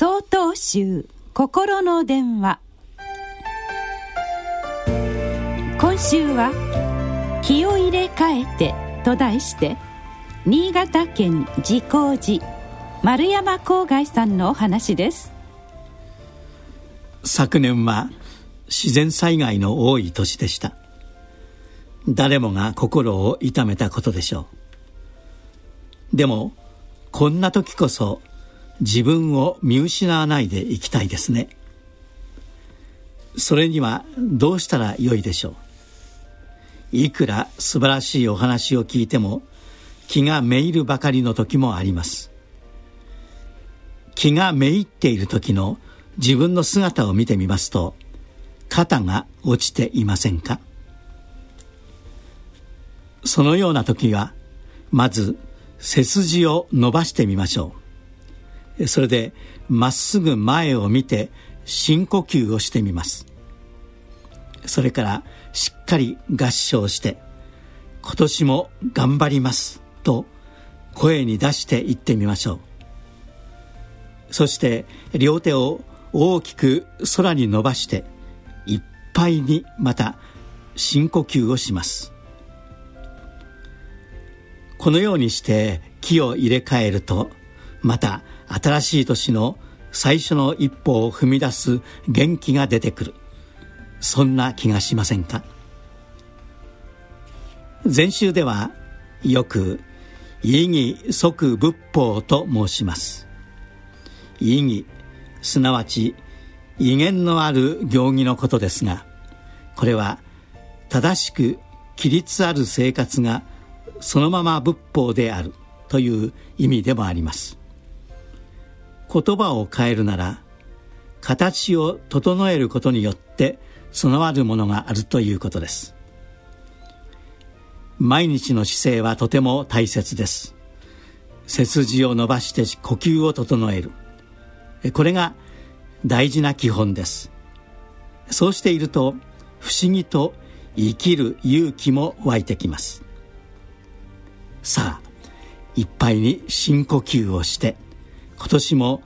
総統集心の電話。今週は「気を入れ替えて」と題して新潟県自光寺丸山郊外さんのお話です。昨年は自然災害の多い年でした。誰もが心を痛めたことでしょう。でもこんな時こそ自分を見失わないでいきたいですね。それにはどうしたらよいでしょう？いくら素晴らしいお話を聞いても気がめいるばかりの時もあります。気がめいっている時の自分の姿を見てみますと肩が落ちていませんか？そのような時はまず背筋を伸ばしてみましょう。それでまっすぐ前を見て深呼吸をしてみます。それからしっかり合掌して今年も頑張りますと声に出して言ってみましょう。そして両手を大きく空に伸ばしていっぱいにまた深呼吸をします。このようにして気を入れ替えるとまた新しい年の最初の一歩を踏み出す元気が出てくる。そんな気がしませんか？前週ではよく意義即仏法と申します。意義すなわち威厳のある行儀のことですがこれは正しく規律ある生活がそのまま仏法であるという意味でもあります。言葉を変えるなら形を整えることによって備わるものがあるということです。毎日の姿勢はとても大切です。背筋を伸ばして呼吸を整える。これが大事な基本です。そうしていると不思議と生きる勇気も湧いてきます。さあいっぱいに深呼吸をして今年も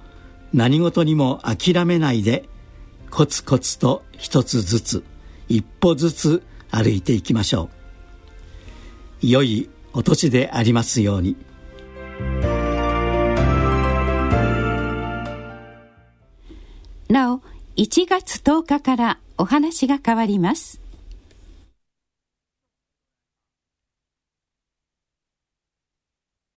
何事にも諦めないでコツコツと一つずつ一歩ずつ歩いていきましょう。良いお年でありますように。なお1月10日からお話が変わります。